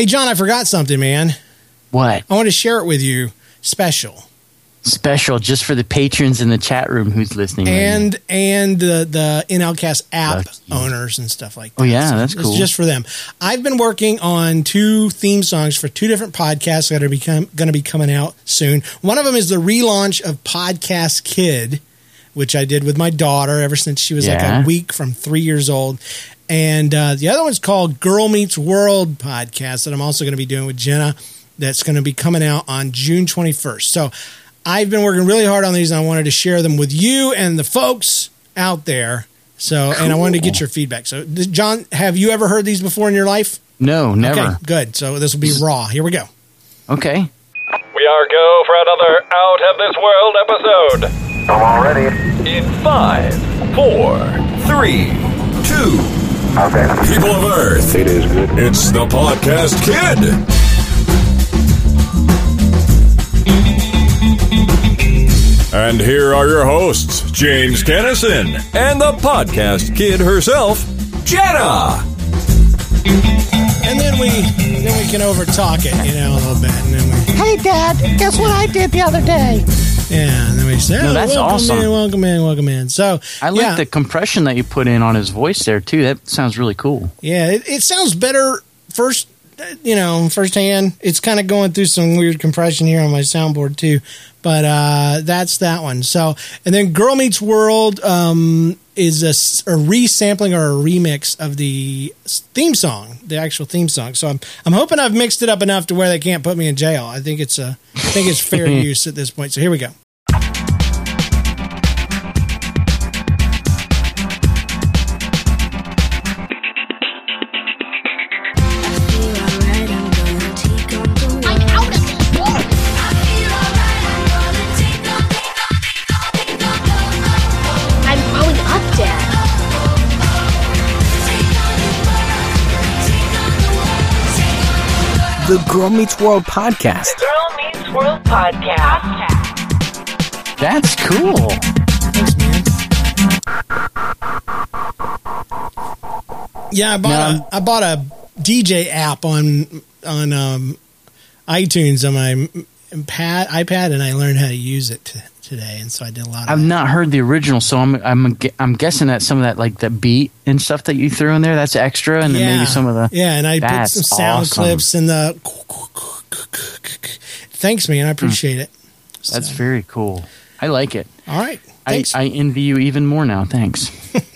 Hey, John, I forgot something, man. What? I want to share it with you. Special. Special just for the patrons in the chat room who's listening. right and and the the NLCast app Lucky. owners and stuff like oh, that. Oh, yeah, that's it's cool. just for them. I've been working on two theme songs for two different podcasts that are become going to be coming out soon. One of them is the relaunch of Podcast Kid, which I did with my daughter ever since she was like a week from three years old. And uh, the other one's called Girl Meets World podcast that I'm also going to be doing with Jenna. That's going to be coming out on June 21st. So I've been working really hard on these, and I wanted to share them with you and the folks out there. So, and I wanted to get your feedback. So, John, have you ever heard these before in your life? no, never. Okay, good. So this will be raw. Here we go. Okay. We are go for another Out of This World episode. Three, two. Okay. People of Earth, It is good. it's the Podcast Kid. And here are your hosts, James Kennison and the Podcast Kid herself, Jenna. And then we then we can over talk it, you know, a little bit, and then we Hey, Dad, guess what I did the other day? Yeah, and then we say, No, that's welcome awesome. in, welcome in, welcome in. So I like yeah, the compression that you put in on his voice there too. That sounds really cool. Yeah, it, it sounds better first, you know, firsthand. It's kind of going through some weird compression here on my soundboard too, but uh, that's that one. So, and then Girl Meets World um, is a resampling or a remix of the theme song, the actual theme song. So I'm I'm hoping I've mixed it up enough to where they can't put me in jail. I think it's a I think it's fair use at this point. So here we go. The Girl Meets World podcast. Girl Meets World podcast. That's cool. Thanks, man. Yeah, I bought Now- a I bought a DJ app on on um, iTunes on my m- pad iPad, and I learned how to use it t- today, and so I did a lot of. I've that. not heard the original, so I'm I'm I'm guessing that some of that like the beat and stuff that you threw in there that's extra, and then maybe some of the yeah, and I put some sound awesome. clips in the. Thanks, man. I appreciate it. That's very cool. I like it. all right. I, Thanks. I envy you even more now. Thanks.